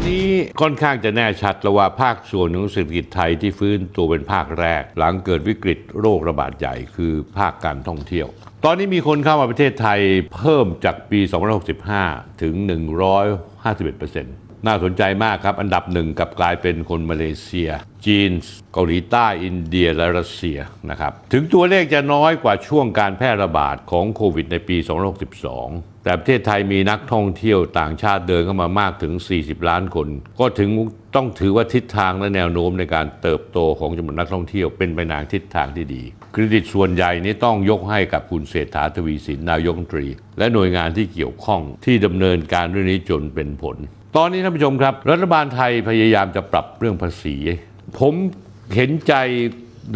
อนนี้ค่อนข้างจะแน่ชัดแล้วว่าภาคส่วนของเศรษฐกิจไทยที่ฟื้นตัวเป็นภาคแรก หลังเกิดวิกฤตโรคระบาดใหญ่คือภาคการท่องเที่ยว ตอนนี้มีคนเข้ามาประเทศไทยเพิ่มจากปี 2565 ถึง 151%น่ น่าสนใจมากครับ อันดับหนึ่งกับกลายเป็นคนมาเลเซีย จีน เกาหลีใต้อินเดียและรัสเซียนะครับถึงตัวเลขจะน้อยกว่าช่วงการแพร่ระบาดของโควิดในปี2562 แต่ประเทศไทยมีนักท่องเที่ยวต่างชาติเดินเข้ามามากถึง 40 ล้านคน ก็ถึงต้องถือว่าทิศทางและแนวโน้มในการเติบโตของจำนวนนักท่องเที่ยวเป็นไปในทิศทางที่ดี เครดิตส่วนใหญ่นี้ต้องยกให้กับคุณเศรษฐาทวีสินนายกรัฐมนตรี และหน่วยงานที่เกี่ยวข้องที่ดำเนินการเรื่องนี้จนเป็นผล ตอนนี้ท่านผู้ชมครับ รัฐบาลไทยพยายามจะปรับเรื่องภาษี ผมเห็นใจ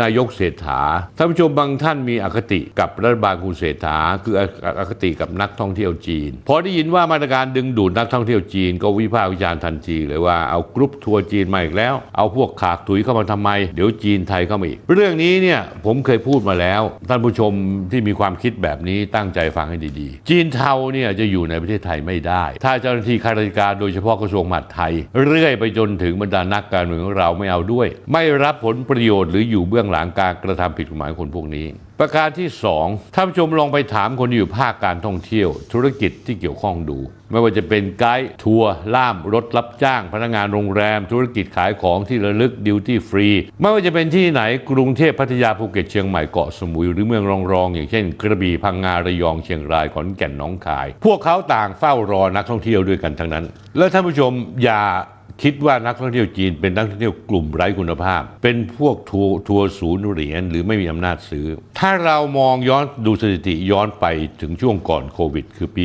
นายกเศรษฐาท่านผู้ชมบางท่านมีอคติกับรัฐบาลคุณเศรษฐาคืออคติกับนักท่องเที่ยวจีน พอได้ยินว่ามาตรการดึงดูดนักท่องเที่ยวจีนก็วิพากษ์วิจารณ์ทันทีเลยว่าเอากรุ๊ปทัวร์จีนมาอีกแล้ว เอาพวกขากถุยเข้ามาทำไม เดี๋ยวจีนไทยเข้ามาอีก เรื่องนี้เนี่ยผมเคยพูดมาแล้ว ท่านผู้ชมที่มีความคิดแบบนี้ตั้งใจฟังให้ดีๆ จีนเทาเนี่ยจะอยู่ในประเทศไทยไม่ได้ ถ้าเจ้าหน้าที่ข้าราชการโดยเฉพาะกระทรวงมหาดไทย เรื่อยไปจนถึงบรรดานักการเมืองของเราไม่เอาด้วย ไม่รับผลประโยชน์หรืออยู่เบื้องหลังการกระทำผิดกฎหมายคนพวกนี้ ประการที่2ท่านผู้ชมลองไปถามคนที่อยู่ภาคการท่องเที่ยว ธุรกิจที่เกี่ยวข้องดู ไม่ว่าจะเป็นไกด์ทัวร์ล่ามรถรับจ้าง พนักงานโรงแรม ธุรกิจขายของที่ระลึก duty free ไม่ว่าจะเป็นที่ไหนกรุงเทพพัทยาภูเก็ตเชียงใหม่เกาะสมุยหรือเมืองรองรองๆอย่างเช่น กระบี่พังงาระยองเชียงรายขอนแก่นหนองคาย พวกเขาต่างเฝ้ารอนักท่องเที่ยวด้วยกันทั้งนั้น และท่านผู้ชมอย่า คิดว่านักท่องเที่ยวจีนเป็นนักท่องเที่ยวกลุ่มไร้คุณภาพ เป็นพวกทัวร์ทัวร์ศูนย์เหรียญหรือไม่มีอำนาจซื้อ ถ้าเรามองย้อนดูสถิติย้อนไปถึงช่วงก่อนโควิด คือปี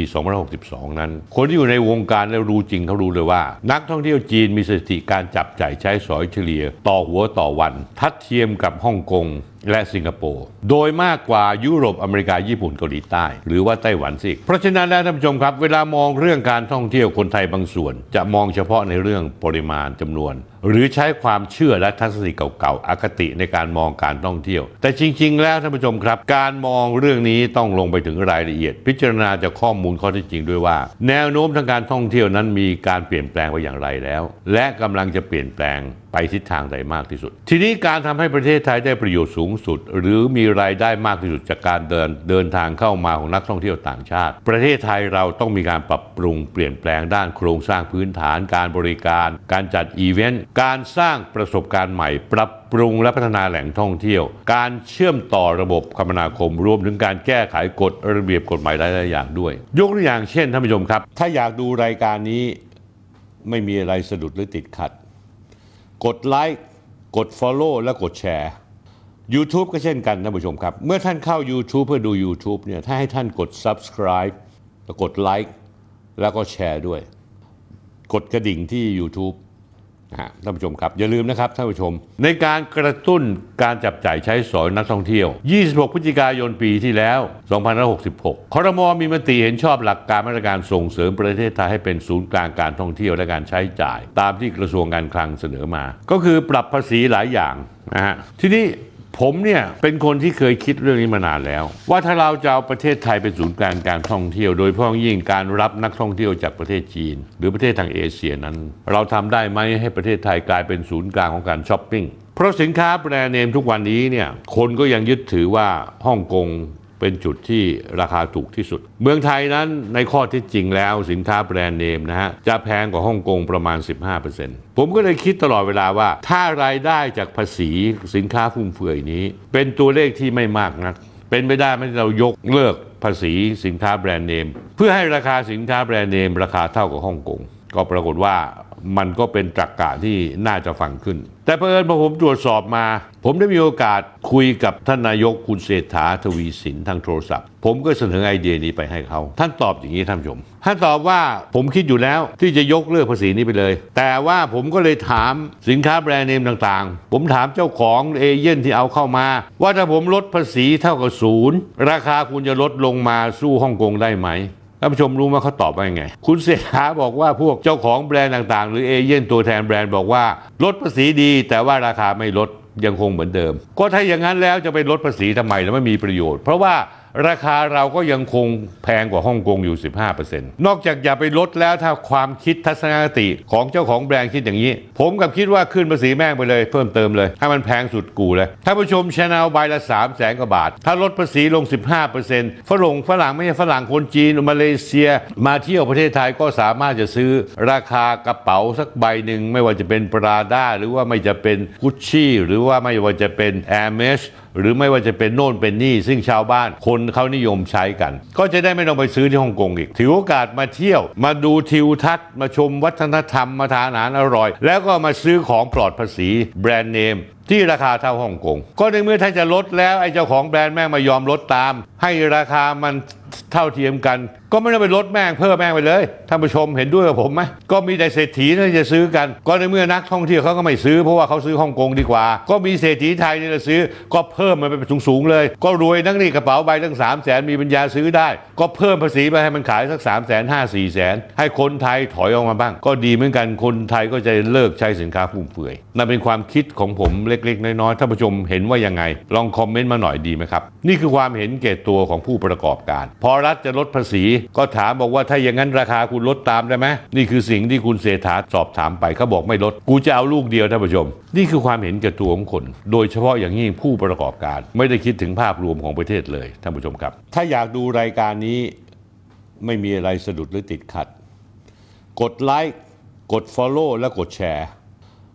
2562 นั้น คนที่อยู่ในวงการแล้วรู้จริงเขารู้เลยว่า นักท่องเที่ยวจีนมีสถิติการจับจ่ายใช้สอยเฉลี่ย ต่อหัวต่อวัน ทัดเทียมกับฮ่องกงและสิงคโปร์โดยมากกว่ายุโรปอเมริกาญี่ปุ่นเกาหลีใต้ หรือว่าไต้หวันสิเพราะฉะนั้นแล้วท่านผู้ชมครับ เวลามองเรื่องการท่องเที่ยวคนไทยบางส่วน จะมองเฉพาะในเรื่องปริมาณจำนวนหรือใช้ความเชื่อและทัศนคติเก่าๆอคติในการมองการท่องเที่ยว แต่จริง ๆ แล้วท่านผู้ชมครับ การมองเรื่องนี้ต้องลงไปถึงรายละเอียด พิจารณาจากข้อมูลข้อเท็จจริงด้วยว่า แนวโน้มทางการท่องเที่ยวนั้นมีการเปลี่ยนแปลงไปอย่างไรแล้ว และกำลังจะเปลี่ยนแปลงไปทิศทางใดมากที่สุด ทีนี้การทำให้ประเทศไทยได้ประโยชน์สูงสุด หรือมีรายได้มากที่สุดจากการเดินเดินทางเข้ามาของนักท่องเที่ยวต่างชาติ ประเทศไทยเราต้องมีการปรับปรุงเปลี่ยนแปลงด้านโครงสร้างพื้นฐาน การบริการ การจัดอีเวนต์การสร้างประสบการณ์ใหม่ ปรับปรุงและพัฒนาแหล่งท่องเที่ยว การเชื่อมต่อระบบคมนาคม รวมถึงการแก้ไขกฎระเบียบกฎหมายหลายๆอย่างด้วย ยกตัวอย่างเช่นท่านผู้ชมครับ ถ้าอยากดูรายการนี้ไม่มีอะไรสะดุดหรือติดขัด กดไลค์กด Follow และกดแชร์ YouTube ก็เช่นกันท่านผู้ชมครับ เมื่อท่านเข้า YouTube เพื่อดู YouTube เนี่ยถ้าให้ท่านกด Subscribe แล้วกดไลค์แล้วก็แชร์ด้วย กดกระดิ่งที่ YouTube นะฮะท่านผู้ชมครับอย่าลืมนะครับท่านผู้ชม ในการกระตุ้นการจับจ่ายใช้สอยนักท่องเที่ยว 26 พฤศจิกายนปีที่แล้ว 2566 คอรมอมีมติเห็นชอบหลักการมาตรการส่งเสริมประเทศไทยให้เป็นศูนย์กลางการท่องเที่ยวและการใช้จ่าย ตามที่กระทรวงการคลังเสนอมา ก็คือปรับภาษีหลายอย่างนะฮะทีนี้ ผมเนี่ยเป็นคนที่เคยคิดเรื่องนี้มานานแล้ว ว่าถ้าเราจะเอาประเทศไทยเป็นศูนย์กลางการท่องเที่ยว โดยเพ้องยิ่งการรับนักท่องเที่ยวจากประเทศจีน หรือประเทศทางเอเชียนั้น เราทำได้ไหมให้ประเทศไทยกลายเป็นศูนย์กลางของการช้อปปิ้งเพราะสินค้าแบรนด์เนมทุกวันนี้เนี่ยคนก็ยังยึดถือว่าฮ่องกง เป็นจุดที่ราคาถูกที่สุด เมืองไทยนั้นในข้อที่จริงแล้วสินค้าแบรนด์เนมนะฮะจะแพงกว่าฮ่องกงประมาณ 15%ผมก็เลยคิดตลอดเวลาว่า ถ้ารายได้จากภาษีสินค้าฟุ่มเฟือยนี้ เป็นตัวเลขที่ไม่มากนัก เป็นไปได้ไหมเรายกเลิกภาษีสินค้าแบรนด์เนม เพื่อให้ราคาสินค้าแบรนด์เนมราคาเท่ากับฮ่องกงก็ปรากฏว่า มันก็เป็นตรรกกะที่น่าจะฟังขึ้น แต่เพิ่นพอผมตรวจสอบมา ผมได้มีโอกาสคุยกับท่านนายกคุณเศรษฐาทวีสินทางโทรศัพท์ ผมก็เสนอไอเดียนี้ไปให้เขา ท่านตอบอย่างนี้ท่านผู้ชมท่านตอบว่าผมคิดอยู่แล้วที่จะยกเลิกภาษีนี้ไปเลย แต่ว่าผมก็เลยถามสินค้าแบรนด์เนมต่างๆ ผมถามเจ้าของเอเย่นที่เอาเข้ามา ว่าถ้าผมลดภาษีเท่ากับศูนย์ราคาคุณจะลดลงมาสู้ฮ่องกงได้ไหม ท่านผู้ชมรู้ไหมเขาตอบว่ายังไง คุณเศรษฐาบอกว่าพวกเจ้าของแบรนด์ต่างๆ หรือเอเย่นต์ตัวแทนแบรนด์บอกว่า ลดภาษีดี แต่ว่าราคาไม่ลดยังคงเหมือนเดิม ก็ถ้าอย่างนั้นแล้วจะไปลดภาษีทำไมแล้วไม่มีประโยชน์ เพราะว่า ราคาเราก็ยังคงแพงกว่าฮ่องกงอยู่ 15%นอกจากอย่าไปลดแล้วถ้าความคิดทัศนคติของเจ้าของแบรนด์คิดอย่างนี้ ผมกลับคิดว่าขึ้นภาษีแม่งไปเลย เพิ่มเติมเลย ให้มันแพงสุดกูเลยท่านผู้ชมชาแนลใบละ3 0 0แสนกว่าบาท ถ้าลดภาษีลง 15%ฝรั่งฝรั่งไม่ใช่ฝรั่งคนจีนมาเลเซีย มาเที่ยวประเทศไทยก็สามารถจะซื้อราคากระเป๋าสักใบหนึ่งไม่ว่าจะเป็นปราด้าหรือว่าไม่จะเป็นกุชชี่หรือว่าไม่ว่าจะเป็นแอร์เมสหรือไม่ว่าจะเป็นโน่นเป็นนี่ ซึ่งชาวบ้านคนเขานิยมใช้กัน ก็จะได้ไม่ต้องไปซื้อที่ฮ่องกงอีก ถือโอกาสมาเที่ยว มาดูทิวทัศน์ มาชมวัฒนธรรมมาทานอาหารอร่อย แล้วก็มาซื้อของปลอดภาษีแบรนด์เนม ที่ราคาเท่าฮ่องกงก็ในเมื่อท่านจะลดแล้วไอ้เจ้าของแบรนด์แม่งมายอมลดตาม ให้ราคามันเท่าเทียมกัน ก็ไม่ต้องไปลดแม่งเพิ่มแม่งไปเลยท่านผู้ชมเห็นด้วยกับผมไหมก็มีแต่เศรษฐีที่จะซื้อกัน ก็ในเมื่อนักท่องเที่ยวเขาก็ไม่ซื้อเพราะว่าเขาซื้อฮ่องกงดีกว่า ก็มีเศรษฐีไทยนี่จะซื้อ ก็เพิ่มมันไปสูงๆเลย ก็รวยนักนี่กระเป๋าใบตั้ง3 0 0แสนมีปัญญาซื้อได้ ก็เพิ่มภาษีไปให้มันขายสัก3 0 0แสนห้าสี่แสนให้คนไทยถอยออกมาบ้าง ก็ดีเหมือนกันคนไทยก็จะเลิกใช้สินค้าฟุ่มเฟือยนั่นเป็นความคิดของผมเล็กๆ น้อยๆท่านผู้ชมเห็นว่ายังไง ลองคอมเมนต์มาหน่อยดีไหมครับ นี่คือความเห็นแก่ตัวของผู้ประกอบการ พอรัฐจะลดภาษี ก็ถามบอกว่าถ้าอย่างนั้นราคาคุณลดตามได้ไหมนี่คือสิ่งที่คุณเศรษฐาสอบถามไปเขาบอกไม่ลด กูจะเอาลูกเดียวท่านผู้ชม นี่คือความเห็นแก่ตัวของคน โดยเฉพาะอย่างยิ่งผู้ประกอบการ ไม่ได้คิดถึงภาพรวมของประเทศเลยท่านผู้ชมครับ ถ้าอยากดูรายการนี้ไม่มีอะไรสะดุดหรือติดขัด กดไลค์กด Follow และกดแชร์